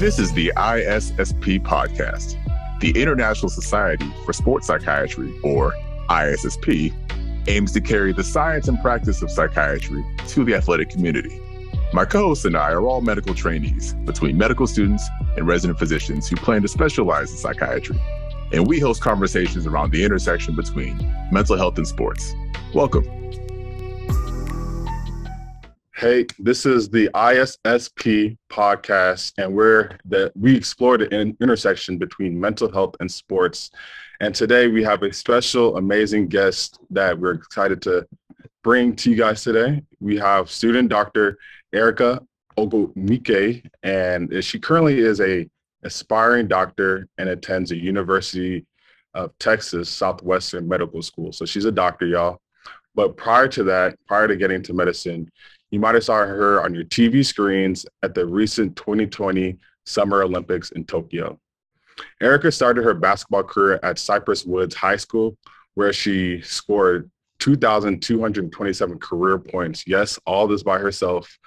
This is the ISSP podcast. The International Society for Sports Psychiatry, or ISSP, aims to carry the science and practice of psychiatry to the athletic community. My co hosts and I are all medical trainees between medical students and resident physicians who plan to specialize in psychiatry. And we host conversations around the intersection between mental health and sports. Welcome. Hey, this is the ISSP podcast, and we're the we explore the in, intersection between mental health and sports. And today we have a special, amazing guest that we're excited to bring to you guys today. We have student Dr. Erica Ogwumike, and she currently is a aspiring doctor and attends the University of Texas Southwestern Medical School. So she's a doctor, y'all. But prior to that, prior to getting to medicine, you might have saw her on your TV screens at the recent 2020 Summer Olympics in Tokyo. Erica started her basketball career at Cypress Woods High School, where she scored 2,227 career points. Yes, all this by herself.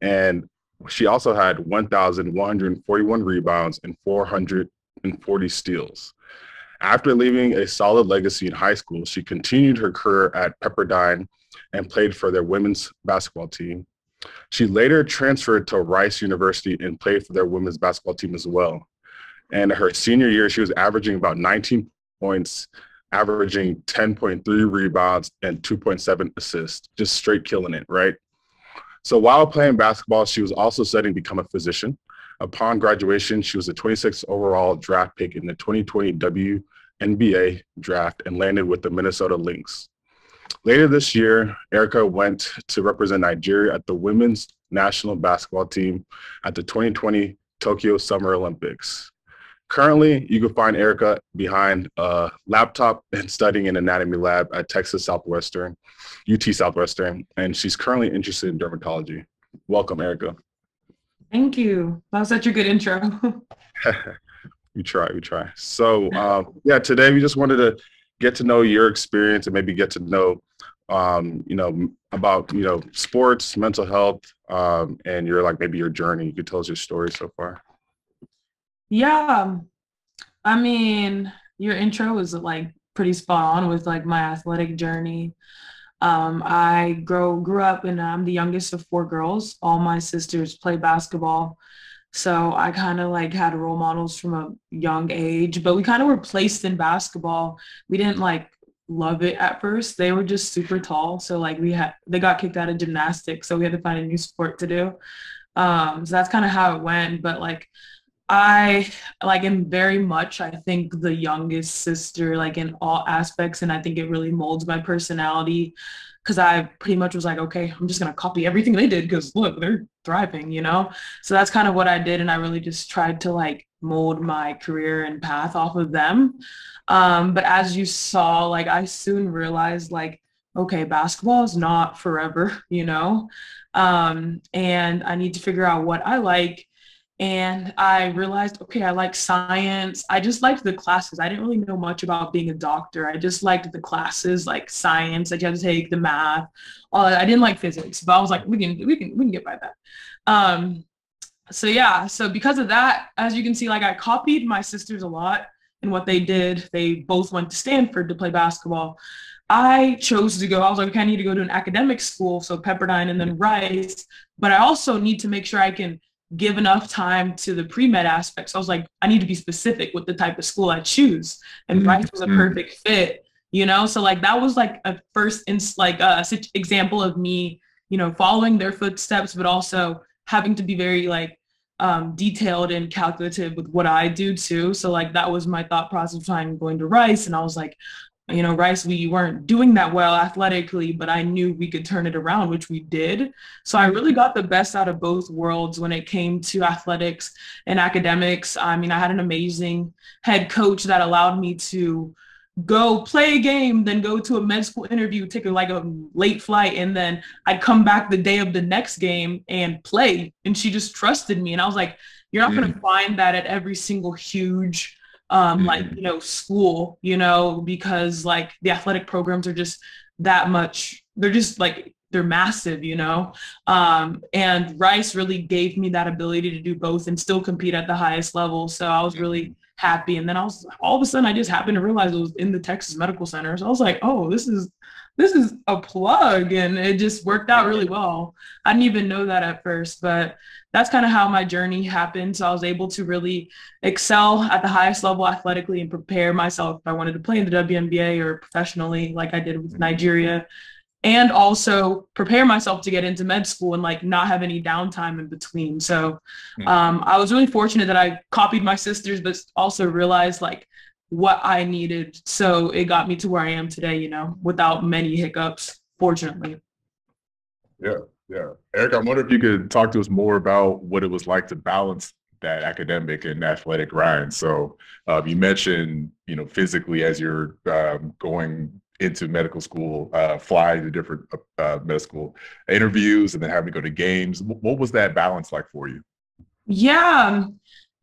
And she also had 1,141 rebounds and 440 steals. After leaving a solid legacy in high school, she continued her career at Pepperdine and played for their women's basketball team. She later transferred to Rice University and played for their women's basketball team as well. And her senior year, she was averaging about 19 points, averaging 10.3 rebounds and 2.7 assists, just straight killing it, right? So while playing basketball, she was also studying to become a physician. Upon graduation, she was a 26th overall draft pick in the 2020 WNBA draft and landed with the Minnesota Lynx. Later this year, Erica went to represent Nigeria at the women's national basketball team at the 2020 Tokyo Summer Olympics. Currently, you can find Erica behind a laptop and studying in anatomy lab at Texas Southwestern, UT Southwestern, and she's currently interested in dermatology. Welcome, Erica. Thank you. That was such a good intro. we try, we try. So, uh, yeah, today we just wanted to get to know your experience and maybe get to know um, you know about you know sports mental health um, and your like maybe your journey. You could tell us your story so far. Yeah i mean your intro was like pretty spot on with like my athletic journey. Um, i grow grew up and i'm the youngest of four girls. All my sisters play basketball so I kind of like had role models from a young age, but we kind of were placed in basketball. We didn't like love it at first. They were just super tall. So like we had they got kicked out of gymnastics. So we had to find a new sport to do. Um, so that's kind of how it went. But like I like am very much, I think, the youngest sister, like in all aspects. And I think it really molds my personality because I pretty much was like, okay, I'm just gonna copy everything they did because look, they're thriving, you know. So that's kind of what I did, and I really just tried to like mold my career and path off of them. Um, but as you saw, like I soon realized, like, okay, basketball is not forever, you know, um, and I need to figure out what I like and I realized, okay, I like science. I just liked the classes. I didn't really know much about being a doctor. I just liked the classes, like science that you had to take, the math. All that. I didn't like physics, but I was like, we can, we can, we can get by that. Um, so yeah, so because of that, as you can see, like I copied my sisters a lot in what they did. They both went to Stanford to play basketball. I chose to go. I was like, okay, I need to go to an academic school, so Pepperdine and then Rice. But I also need to make sure I can give enough time to the pre-med aspects. I was like, I need to be specific with the type of school I choose. And mm-hmm. Rice was a perfect fit, you know? So like that was like a first ins like a example of me, you know, following their footsteps, but also having to be very like um, detailed and calculative with what I do too. So like that was my thought process behind going to Rice. And I was like, you know, Rice, we weren't doing that well athletically, but I knew we could turn it around, which we did. So I really got the best out of both worlds when it came to athletics and academics. I mean, I had an amazing head coach that allowed me to go play a game, then go to a med school interview, take a, like a late flight, and then I'd come back the day of the next game and play. And she just trusted me. And I was like, you're not mm. going to find that at every single huge um, mm-hmm. like you know school you know because like the athletic programs are just that much they're just like they're massive, you know. Um, and Rice really gave me that ability to do both and still compete at the highest level. So I was really happy. And then I was all of a sudden I just happened to realize it was in the Texas Medical Center. So I was like, oh, this is this is a plug and it just worked out really well. I didn't even know that at first, but that's kind of how my journey happened. So I was able to really excel at the highest level athletically and prepare myself if I wanted to play in the WNBA or professionally like I did with Nigeria and also prepare myself to get into med school and like not have any downtime in between. So hmm. um, I was really fortunate that I copied my sisters, but also realized like what I needed. So it got me to where I am today, you know, without many hiccups, fortunately. Yeah, yeah. Eric, I wonder if you could talk to us more about what it was like to balance that academic and athletic grind. So uh, you mentioned, you know, physically as you're um, going into medical school, uh, fly to different uh, medical interviews, and then having to go to games. What was that balance like for you? Yeah,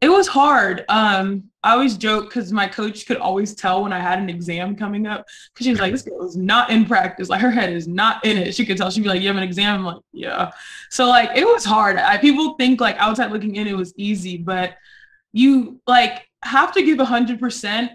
it was hard. Um, I always joke because my coach could always tell when I had an exam coming up because she was like, "This girl is not in practice. Like her head is not in it." She could tell. She'd be like, "You have an exam?" I'm like, "Yeah." So like it was hard. I, people think like outside looking in, it was easy, but you like have to give hundred percent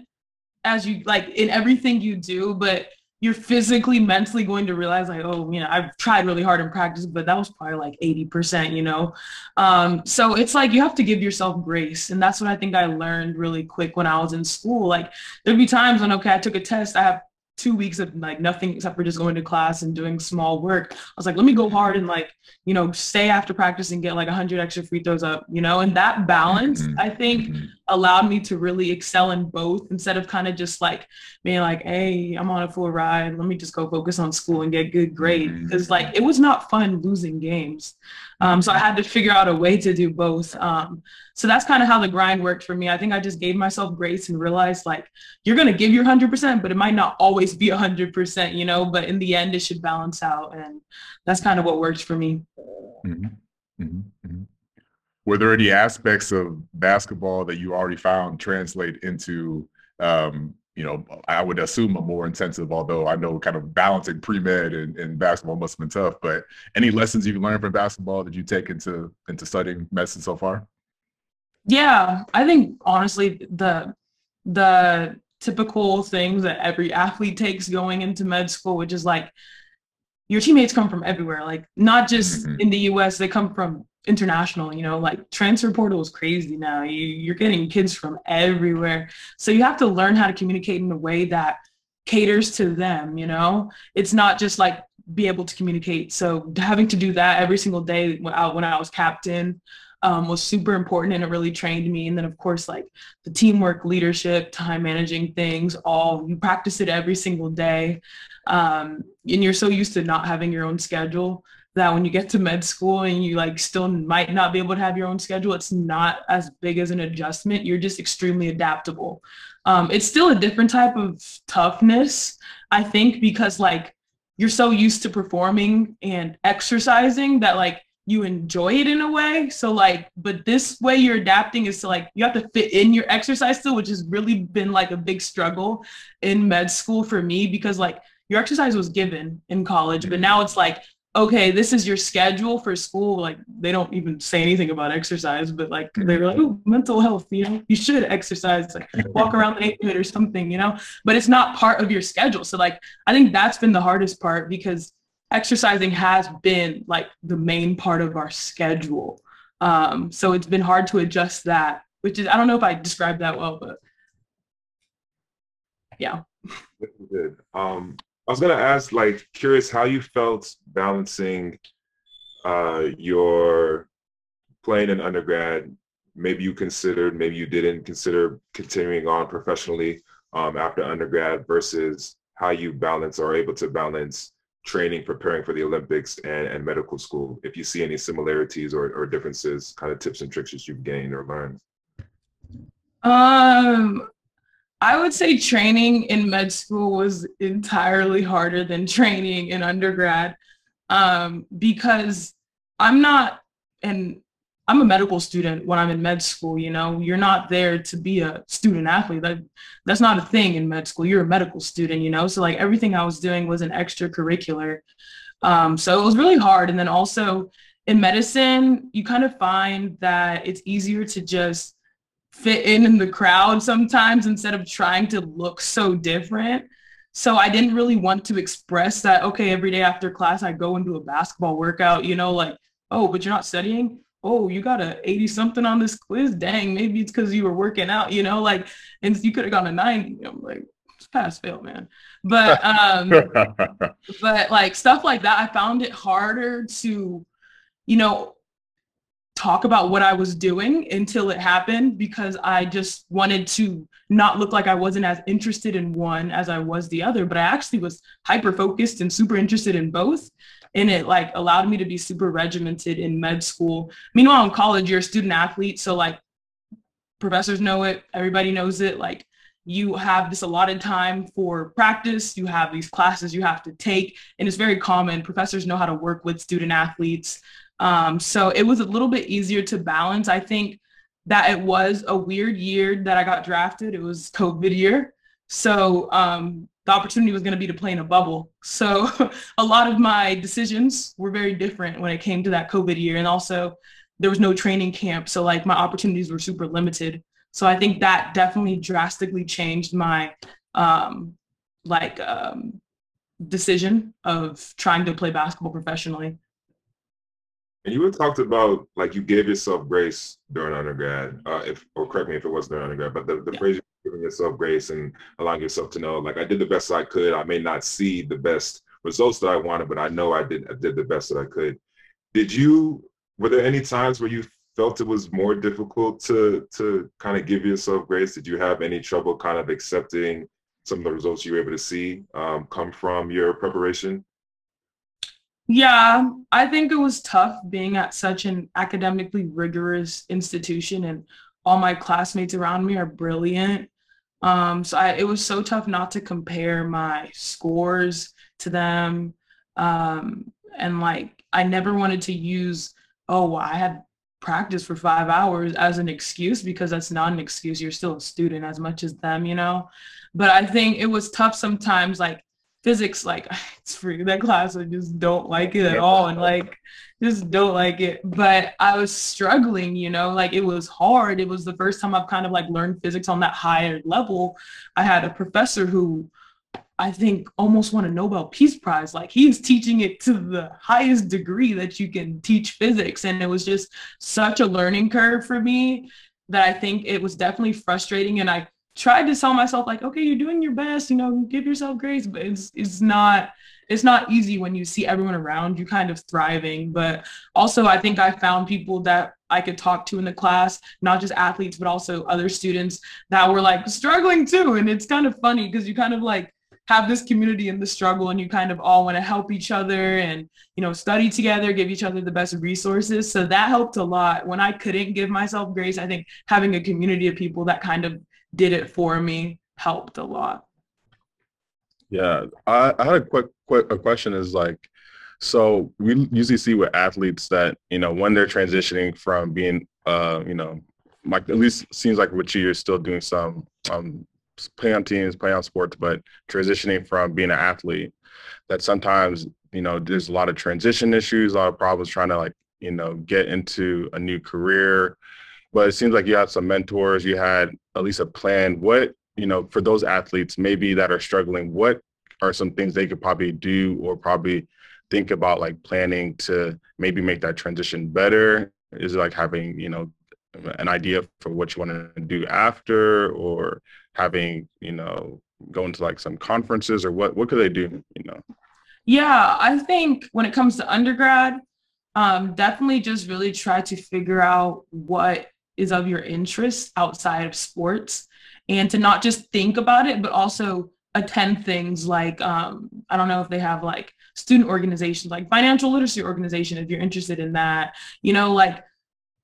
as you like in everything you do. But you're physically mentally going to realize like oh you know i've tried really hard in practice but that was probably like 80% you know? Um, so it's like you have to give yourself grace and that's what i think i learned really quick when i was in school. Like there'd be times when okay i took a test i have two weeks of like nothing except for just going to class and doing small work. I was like, let me go hard and like, you know, stay after practice and get like 100 extra free throws up, you know, and that balance, mm-hmm. I think, mm-hmm. allowed me to really excel in both instead of kind of just like being like, hey, I'm on a full ride. Let me just go focus on school and get good grades. Mm-hmm. Because like, it was not fun losing games. Um, so I had to figure out a way to do both. Um, so that's kind of how the grind worked for me. I think I just gave myself grace and realized like you're gonna give your hundred percent, but it might not always be a hundred percent, you know. But in the end, it should balance out, and that's kind of what worked for me. Mm-hmm. Mm-hmm. mm-hmm. Were there any aspects of basketball that you already found translate into um, you know, I would assume a more intensive, although I know kind of balancing pre-med and, and basketball must have been tough, but any lessons you've learned from basketball that you take into, into studying medicine so far? Yeah, I think honestly, the, the typical things that every athlete takes going into med school, which is like your teammates come from everywhere, like not just mm-hmm. in the US, they come from international you know like transfer portal is crazy now. You, you're getting kids from everywhere. So you have to learn how to communicate in a way that caters to them you know? It's not just like be able to communicate. So having to do that every single day when I, was captain um, was super important and it really trained me. And then of course like the teamwork leadership time managing things all you practice it every single day. Um, and you're so used to not having your own schedule that when you get to med school and you like still might not be able to have your own schedule, it's not as big as an adjustment. You're just extremely adaptable. Um, it's still a different type of toughness, I think, because like you're so used to performing and exercising that like you enjoy it in a way. So like, but this way you're adapting is to like you have to fit in your exercise still, which has really been like a big struggle in med school for me because like your exercise was given in college, but now it's like okay, this is your schedule for school. Like they don't even say anything about exercise, but like they were like, oh, mental health, you know, you should exercise, like walk around the neighborhood or something, you know, but it's not part of your schedule. So like, I think that's been the hardest part because exercising has been like the main part of our schedule. Um, so it's been hard to adjust that, which is, I don't know if I described that well, but yeah. Good. Um, I was gonna ask, like, curious how you felt balancing uh, your playing in undergrad. Maybe you considered, maybe you didn't consider continuing on professionally um, after undergrad versus how you balance or able to balance training, preparing for the Olympics and, and medical school. If you see any similarities or, or differences, kind of tips and tricks that you've gained or learned. Um, I would say training in med school was entirely harder than training in undergrad um, because I'm not, and I'm a medical student when I'm in med school, you know, you're not there to be a student athlete. That, that's not a thing in med school. You're a medical student, you know? So like everything I was doing was an extracurricular. Um, so it was really hard. And then also in medicine, you kind of find that it's easier to just fit in in the crowd sometimes instead of trying to look so different. So I didn't really want to express that, okay, every day after class, I go and do a basketball workout, you know, like, oh, but you're not studying? Oh, you got a 80 something on this quiz? Dang, maybe it's because you were working out, you know, like, and you could have gone a 90. I'm like, it's pass fail, man. But, um, but like stuff like that, I found it harder to, you know, talk about what I was doing until it happened because I just wanted to not look like I wasn't as interested in one as I was the other. But I actually was hyper focused and super interested in both. And it like allowed me to be super regimented in med school. Meanwhile, in college, you're a student athlete. So like professors know it, everybody knows it. Like you have this allotted time for practice, you have these classes you have to take, and it's very common. Professors know how to work with student athletes. Um, so it was a little bit easier to balance. I think that it was a weird year that I got drafted. It was COVID year. So um, the opportunity was going to be to play in a bubble. So a lot of my decisions were very different when it came to that COVID year. And also there was no training camp. So like my opportunities were super limited. So I think that definitely drastically changed my um, like um, decision of trying to play basketball professionally. And you had talked about like you gave yourself grace during undergrad, uh, if or correct me if it wasn't during undergrad, but the, the yeah. phrase giving yourself grace and allowing yourself to know, like I did the best I could. I may not see the best results that I wanted, but I know I did I did the best that I could. Did you were there any times where you felt it was more difficult to to kind of give yourself grace? Did you have any trouble kind of accepting some of the results you were able to see um, come from your preparation? Yeah, I think it was tough being at such an academically rigorous institution and all my classmates around me are brilliant. Um, so I, it was so tough not to compare my scores to them. Um, and like, I never wanted to use, oh, well, I had practice for five hours as an excuse because that's not an excuse. You're still a student as much as them, you know? But I think it was tough sometimes, like physics like it's free. That class i just don't like it at all and like just don't like it. But i was struggling you know like it was hard. It was the first time i've kind of like learned physics on that higher level. I had a professor who i think almost won a nobel peace prize. Like he is teaching it to the highest degree that you can teach physics and it was just such a learning curve for me that i think it was definitely frustrating and i tried to tell myself like, okay, you're doing your best, you know, give yourself grace, but it's it's not it's not easy when you see everyone around you kind of thriving. But also I think I found people that I could talk to in the class, not just athletes, but also other students that were like struggling too. And it's kind of funny because you kind of like have this community in the struggle and you kind of all want to help each other and you know study together give each other the best resources so that helped a lot when i couldn't give myself grace i think having a community of people that kind of did it for me helped a lot. Yeah, I, I had a quick, quick a question is like, so we usually see with athletes that you know when they're transitioning from being, uh, you know, like at least seems like with you, you're still doing some um, playing on teams, playing on sports, but transitioning from being an athlete, that sometimes you know there's a lot of transition issues, a lot of problems trying to like you know get into a new career but it seems like you had some mentors you had at least a plan. What you know for those athletes maybe that are struggling what are some things they could probably do or probably think about like planning to maybe make that transition better? Is it like having you know an idea for what you want to do after or having you know going to like some conferences or what what could they do you know? Yeah i think when it comes to undergrad um, definitely just really try to figure out what is of your interest outside of sports and to not just think about it but also attend things like um, i don't know if they have like student organizations like financial literacy organization if you're interested in that. You know like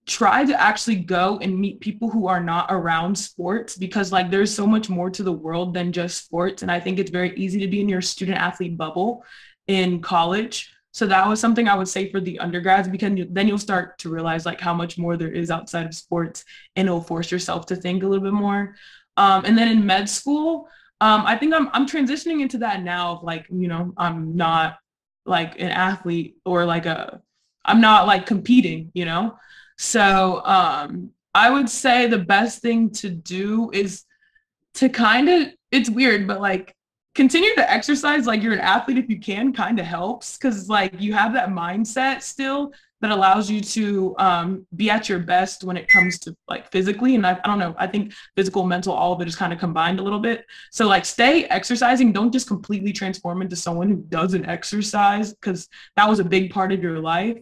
try to actually go and meet people who are not around sports because like there's so much more to the world than just sports. And i think it's very easy to be in your student athlete bubble in college so that was something I would say for the undergrads because then you'll start to realize like how much more there is outside of sports and it'll force yourself to think a little bit more. Um, and then in med school, um, I think I'm I'm transitioning into that now of like, you know, I'm not like an athlete or like a I'm not like competing, you know? So um I would say the best thing to do is to kind of it's weird, but like continue to exercise like you're an athlete if you can kind of helps because like you have that mindset still that allows you to um, be at your best when it comes to like physically and I, I don't know i think physical mental all of it is kind of combined a little bit. So like stay exercising don't just completely transform into someone who doesn't exercise because that was a big part of your life.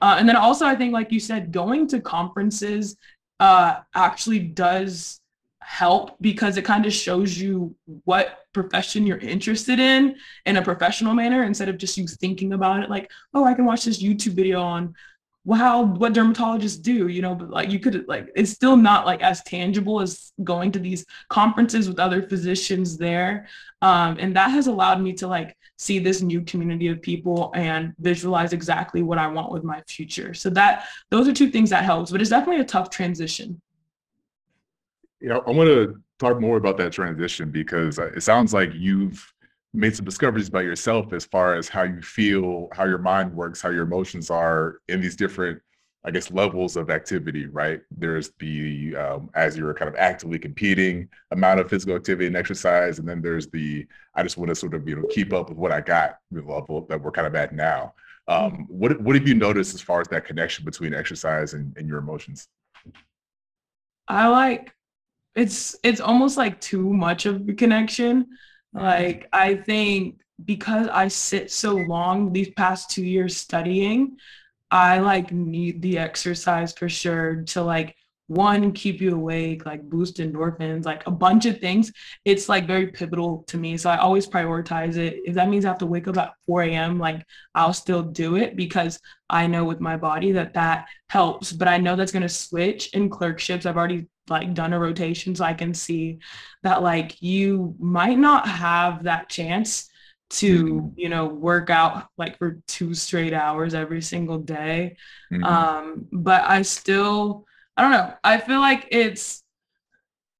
Uh, and then also i think like you said going to conferences uh, actually does help because it kind of shows you what profession you're interested in in a professional manner instead of just you thinking about it like oh i can watch this youtube video on wow what dermatologists do you know but like you could like it's still not like as tangible as going to these conferences with other physicians there um, and that has allowed me to like see this new community of people and visualize exactly what i want with my future. So that those are two things that helps but it's definitely a tough transition you know, I want to talk more about that transition because uh, it sounds like you've made some discoveries about yourself as far as how you feel, how your mind works, how your emotions are in these different, I guess, levels of activity, right? There's the, um, as you're kind of actively competing amount of physical activity and exercise. And then there's the, I just want to sort of, you know, keep up with what I got level that we're kind of at now. Um, what, what have you noticed as far as that connection between exercise and, and your emotions? I like it's it's almost like too much of a connection. Like I think because I sit so long these past two years studying, I like need the exercise for sure to like one keep you awake like boost endorphins like a bunch of things. It's like very pivotal to me so i always prioritize it. If that means i have to wake up at 4 a.m like i'll still do it because i know with my body that that helps but i know that's going to switch in clerkships. I've already like done a rotation so I can see that like you might not have that chance to mm-hmm. you know work out like for two straight hours every single day mm-hmm. um but I still I don't know I feel like it's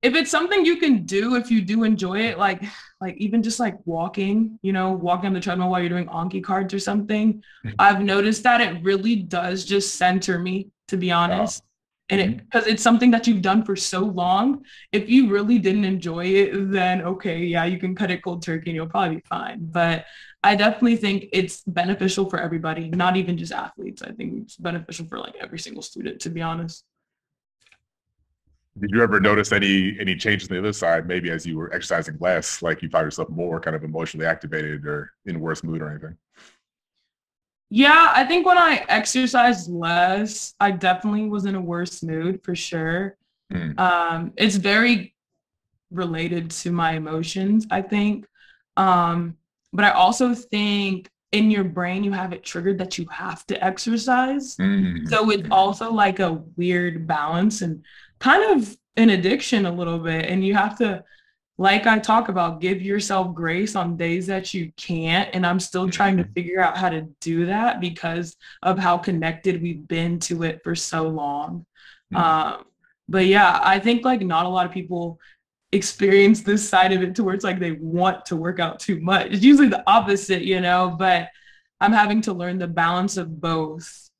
if it's something you can do if you do enjoy it like like even just like walking you know walking on the treadmill while you're doing anki cards or something mm-hmm. I've noticed that it really does just center me to be honest and it because mm-hmm. it's something that you've done for so long if you really didn't enjoy it then okay yeah you can cut it cold turkey and you'll probably be fine. But i definitely think it's beneficial for everybody not even just athletes. I think it's beneficial for like every single student to be honest. Did you ever notice any any changes on the other side maybe as you were exercising less like you found yourself more kind of emotionally activated or in worse mood or anything yeah, I think when I exercised less, I definitely was in a worse mood for sure. Mm. Um, it's very related to my emotions, I think. Um, but I also think in your brain you have it triggered that you have to exercise. Mm. So it's also like a weird balance and kind of an addiction a little bit. And you have to like I talk about, give yourself grace on days that you can't. And I'm still trying to figure out how to do that because of how connected we've been to it for so long. Mm-hmm. Um, but yeah, I think like not a lot of people experience this side of it to where it's like they want to work out too much. It's usually the opposite, you know, but I'm having to learn the balance of both.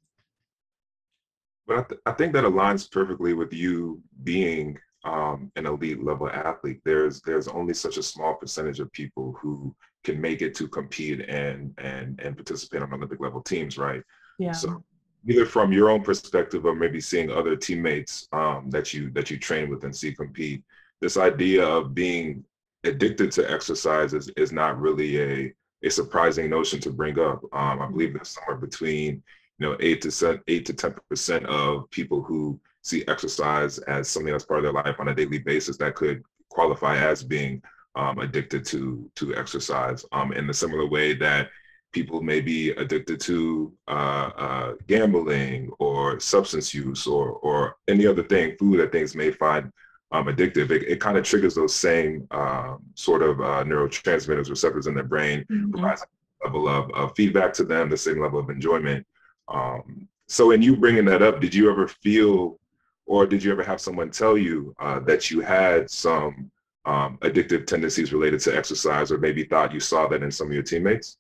But I, th- I think that aligns perfectly with you being um, an elite level athlete, there's there's only such a small percentage of people who can make it to compete and and and participate on Olympic level teams, right? Yeah. So either from your own perspective or maybe seeing other teammates um, that you that you train with and see compete, this idea of being addicted to exercise is, is not really a a surprising notion to bring up. Um, I believe that somewhere between you know eight to eight to ten percent of people who see exercise as something that's part of their life on a daily basis that could qualify as being um, addicted to to exercise um, in the similar way that people may be addicted to uh, uh, gambling or substance use or or any other thing, food that things may find um, addictive. It, it kind of triggers those same um, sort of uh, neurotransmitters receptors in their brain, mm-hmm. provides a level of, of, feedback to them, the same level of enjoyment. Um, so in you bringing that up, did you ever feel or did you ever have someone tell you uh, that you had some um, addictive tendencies related to exercise, or maybe thought you saw that in some of your teammates?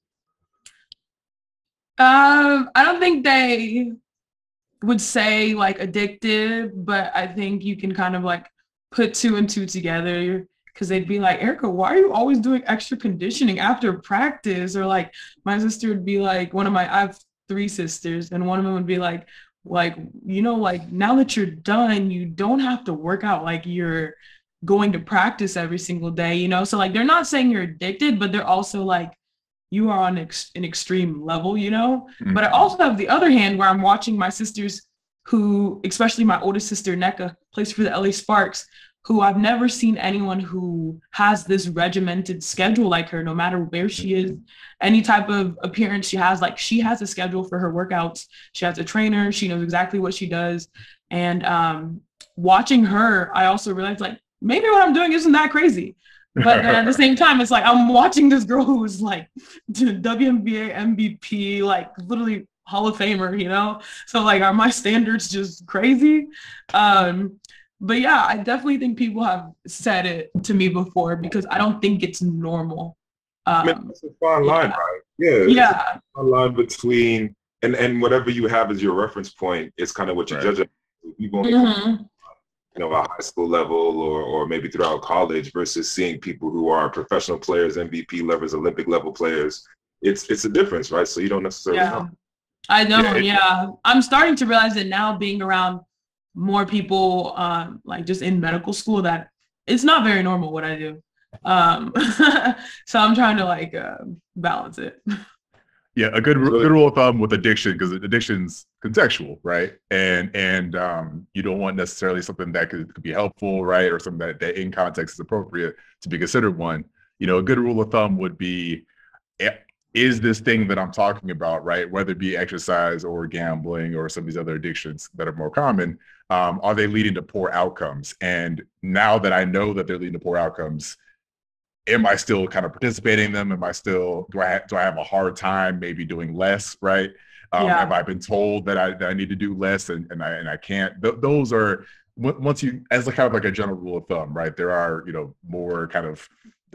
Um, I don't think they would say like addicted, but I think you can kind of like put two and two together because they'd be like, Erica, why are you always doing extra conditioning after practice? Or like my sister would be like, one of my I have three sisters, and one of them would be like, like, you know, like now that you're done, you don't have to work out like you're going to practice every single day, you know? So like they're not saying you're addicted, but they're also like you are on ex- an extreme level, you know? Mm-hmm. But I also have the other hand where I'm watching my sisters who, especially my oldest sister, Nneka, plays for the LA Sparks, who I've never seen anyone who has this regimented schedule like her, no matter where she is, any type of appearance she has. Like she has a schedule for her workouts. She has a trainer. She knows exactly what she does. And um, watching her, I also realized like maybe what I'm doing isn't that crazy. But at the same time, it's like I'm watching this girl who's like WNBA MVP, like literally Hall of Famer, you know? So like are my standards just crazy? Um, but yeah, I definitely think people have said it to me before because I don't think it's normal. Um, I mean, it's a fine line, yeah. right? Yeah. Yeah. A line between and and whatever you have as your reference point is kind of what you're right. judging. You mm-hmm you know, a high school level or or maybe throughout college versus seeing people who are professional players, MVP levels, Olympic level players. It's it's a difference, right? So you don't necessarily yeah. know. I know, yeah. yeah. I'm starting to realize that now being around more people um like just in medical school that it's not very normal what I do. Um so I'm trying to like uh, balance it. Yeah, a good good rule of thumb with addiction because addiction's contextual, right? And and um, you don't want necessarily something that could, could be helpful, right, or something that, that in context is appropriate to be considered one. You know, a good rule of thumb would be, is this thing that I'm talking about, right, whether it be exercise or gambling or some of these other addictions that are more common, um, are they leading to poor outcomes? And now that I know that they're leading to poor outcomes, am I still kind of participating in them? Am I still do I do I have a hard time maybe doing less? Right? Um, yeah. Have I been told that I, that I need to do less and, and I and I can't? Th- those are once you as a kind of like a general rule of thumb, right? There are you know more kind of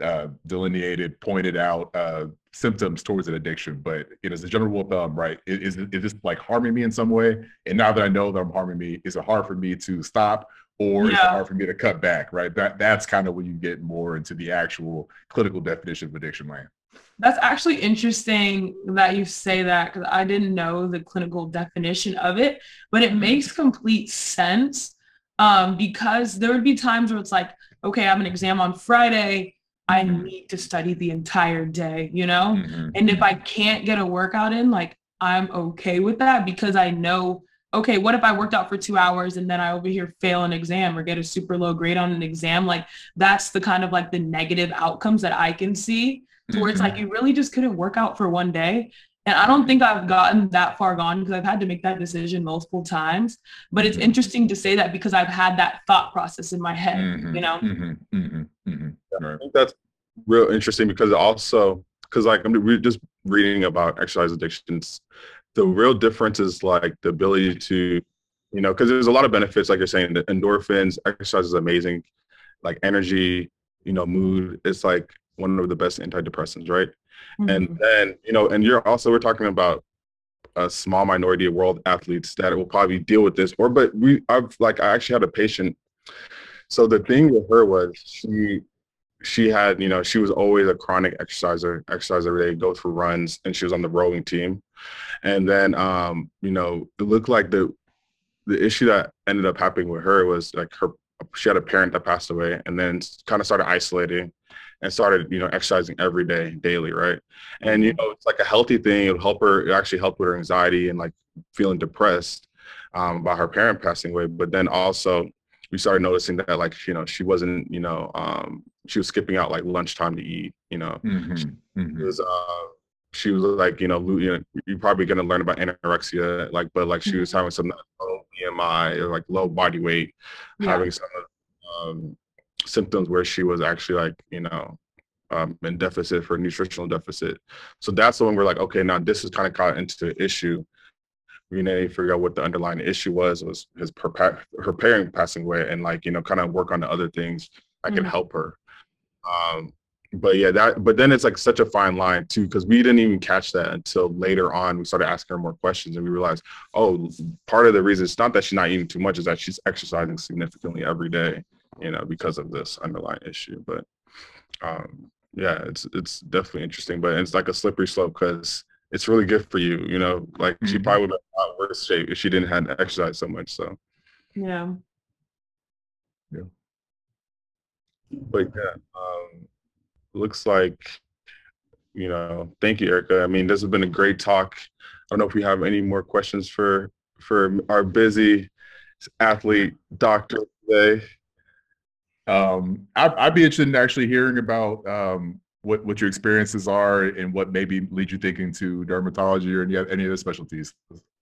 uh, delineated, pointed out uh, symptoms towards an addiction, but it is a general rule of thumb, right? Is, is, is this like harming me in some way? And now that I know that I'm harming me, is it hard for me to stop or yeah. is it hard for me to cut back, right? That that's kind of when you get more into the actual clinical definition of addiction land. That's actually interesting that you say that because I didn't know the clinical definition of it, but it makes complete sense um, because there would be times where it's like, okay, I have an exam on Friday. I need to study the entire day, you know? Mm-hmm. And if I can't get a workout in, like I'm okay with that because I know okay, what if I worked out for two hours and then I over here fail an exam or get a super low grade on an exam? Like that's the kind of like the negative outcomes that I can see to where it's like mm-hmm. you really just couldn't work out for one day. And I don't think I've gotten that far gone because I've had to make that decision multiple times. But it's mm-hmm. interesting to say that because I've had that thought process in my head, mm-hmm. you know? Mm-hmm. mm-hmm. mm-hmm. I think that's real interesting because also, because like I'm just reading about exercise addictions the real difference is like the ability to, you know, because there's a lot of benefits, like you're saying, the endorphins, exercise is amazing, like energy, you know, mood. It's like one of the best antidepressants, right? Mm-hmm. And then, you know, and you're also we're talking about a small minority of world athletes that will probably deal with this. Or, but we, I've like, I actually had a patient. So the thing with her was she she had, you know, she was always a chronic exerciser, exercise every day, go for runs, and she was on the rowing team. And then, um, you know, it looked like the the issue that ended up happening with her was like her she had a parent that passed away, and then kind of started isolating and started, you know, exercising every day, daily, right? And you mm-hmm. know, it's like a healthy thing. It'll help her. It actually helped with her anxiety and like feeling depressed um, about her parent passing away. But then also, we started noticing that like you know she wasn't you know um, she was skipping out like lunchtime to eat. You know, mm-hmm. Mm-hmm. was uh, she was like, you know, you know, you're probably gonna learn about anorexia, like, but like she was mm-hmm. having some low BMI, like low body weight, yeah. having some um, symptoms where she was actually like, you know, um, in deficit for nutritional deficit. So that's the one we're like, okay, now this is kind of caught into the issue. We need to figure out what the underlying issue was. Was his her, her parent passing away, and like you know, kind of work on the other things that mm-hmm. can help her. Um, but yeah, that but then it's like such a fine line too, because we didn't even catch that until later on. We started asking her more questions and we realized, oh, part of the reason it's not that she's not eating too much, is that she's exercising significantly every day, you know, because of this underlying issue. But um yeah, it's it's definitely interesting, but it's like a slippery slope because it's really good for you, you know. Like mm-hmm. she probably would have been in worse shape if she didn't have to exercise so much. So yeah. Yeah. But yeah, um, looks like, you know, thank you, Erica. I mean, this has been a great talk. I don't know if we have any more questions for for our busy athlete doctor today. Um, I'd, I'd be interested in actually hearing about um, what what your experiences are and what maybe lead you thinking to dermatology or any any other specialties,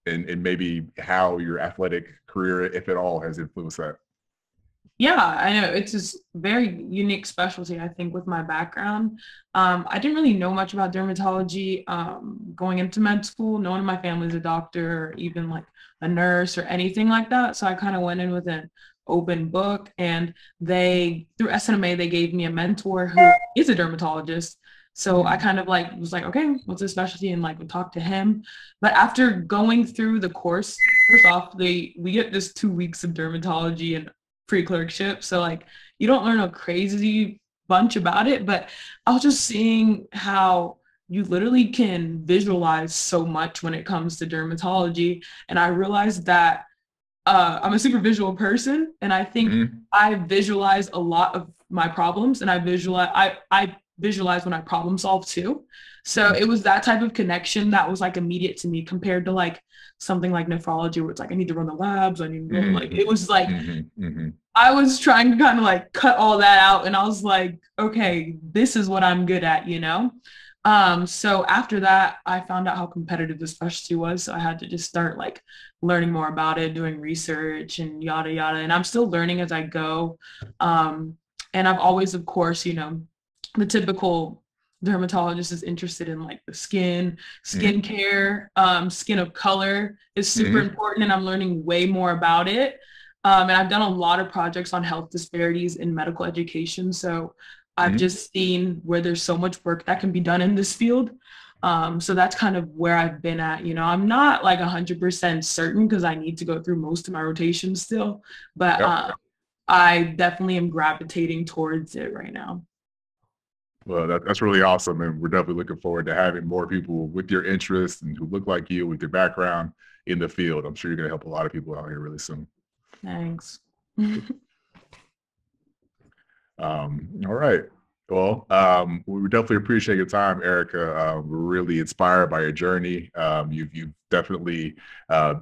and and maybe how your athletic career, if at all, has influenced that. Yeah, I know it's a very unique specialty. I think with my background, um, I didn't really know much about dermatology um, going into med school. No one in my family is a doctor or even like a nurse or anything like that. So I kind of went in with an open book, and they through SNMA they gave me a mentor who is a dermatologist. So I mm-hmm. kind of like was like, okay, what's this specialty? And like would talk to him. But after going through the course, first off, they we get just two weeks of dermatology and pre-clerkship. So like you don't learn a crazy bunch about it, but I was just seeing how you literally can visualize so much when it comes to dermatology. And I realized that uh, I'm a super visual person, and I think mm-hmm. I visualize a lot of my problems, and I visualize I I visualize when I problem solve too. So it was that type of connection that was like immediate to me compared to like something like nephrology where it's like I need to run the labs, I need to mm-hmm. like it was like mm-hmm. mm-hmm. I was trying to kind of like cut all that out and I was like, okay, this is what I'm good at, you know? Um, so after that, I found out how competitive the specialty was. So I had to just start like learning more about it, doing research and yada yada. And I'm still learning as I go. Um, and I've always, of course, you know, the typical dermatologist is interested in like the skin, skin mm-hmm. care, um, skin of color is super mm-hmm. important, and I'm learning way more about it. Um, and I've done a lot of projects on health disparities in medical education. So I've mm-hmm. just seen where there's so much work that can be done in this field. Um, so that's kind of where I've been at. You know, I'm not like 100% certain because I need to go through most of my rotations still, but yep. uh, I definitely am gravitating towards it right now. Well, that, that's really awesome. And we're definitely looking forward to having more people with your interests and who look like you with your background in the field. I'm sure you're going to help a lot of people out here really soon. Thanks. um, all right. Well, um, we definitely appreciate your time, Erica. Uh, we're really inspired by your journey. Um, you've, you've definitely uh,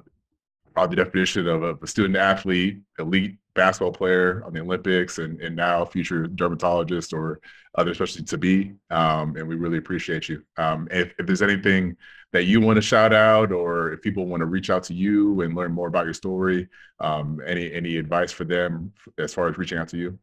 probably the definition of a, a student athlete, elite basketball player on the Olympics, and, and now future dermatologist or other specialty to be. Um, and we really appreciate you. Um, if, if there's anything that you want to shout out, or if people want to reach out to you and learn more about your story, um, any any advice for them as far as reaching out to you?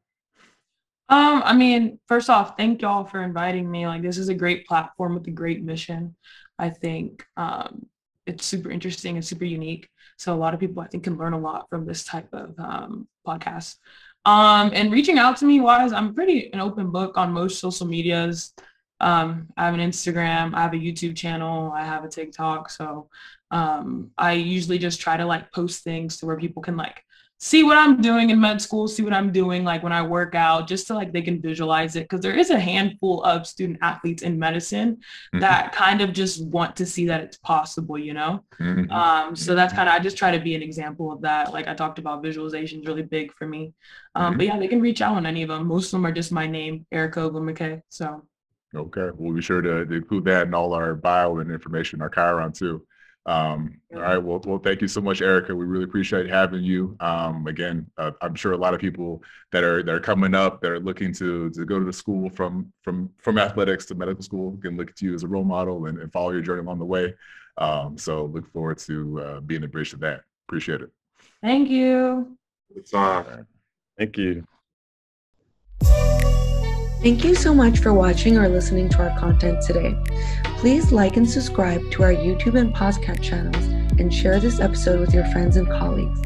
Um, I mean, first off, thank y'all for inviting me. Like, this is a great platform with a great mission. I think um, it's super interesting and super unique. So a lot of people, I think, can learn a lot from this type of um, podcast. Um, and reaching out to me wise, I'm pretty an open book on most social medias. Um, I have an Instagram, I have a YouTube channel, I have a TikTok. So um, I usually just try to like post things to where people can like see what I'm doing in med school, see what I'm doing like when I work out, just so like they can visualize it. Cause there is a handful of student athletes in medicine mm-hmm. that kind of just want to see that it's possible, you know? Mm-hmm. Um, so that's kind of, I just try to be an example of that. Like I talked about visualization is really big for me. Um, mm-hmm. But yeah, they can reach out on any of them. Most of them are just my name, Erica Ogwumike. So. Okay, we'll be sure to, to include that in all our bio and information, our chyron too. Um, all right. Well, well, thank you so much, Erica. We really appreciate having you. Um, again, uh, I'm sure a lot of people that are that are coming up that are looking to to go to the school from from from athletics to medical school can look to you as a role model and, and follow your journey along the way. Um, so look forward to uh, being a bridge to that. Appreciate it. Thank you. It's on. Thank you. Thank you so much for watching or listening to our content today. Please like and subscribe to our YouTube and podcast channels and share this episode with your friends and colleagues.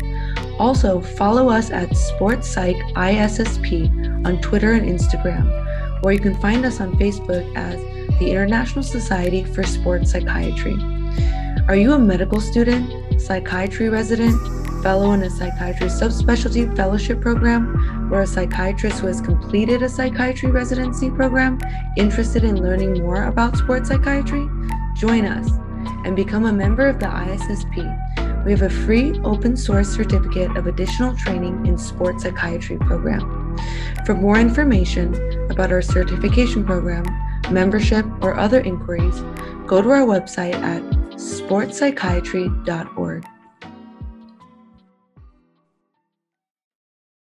Also, follow us at Sports Psych ISSP on Twitter and Instagram, or you can find us on Facebook as the International Society for Sports Psychiatry. Are you a medical student, psychiatry resident, fellow in a psychiatry subspecialty fellowship program, or a psychiatrist who has completed a psychiatry residency program interested in learning more about sports psychiatry? Join us and become a member of the ISSP. We have a free open source certificate of additional training in sports psychiatry program. For more information about our certification program, membership, or other inquiries, go to our website at sportspsychiatry.org.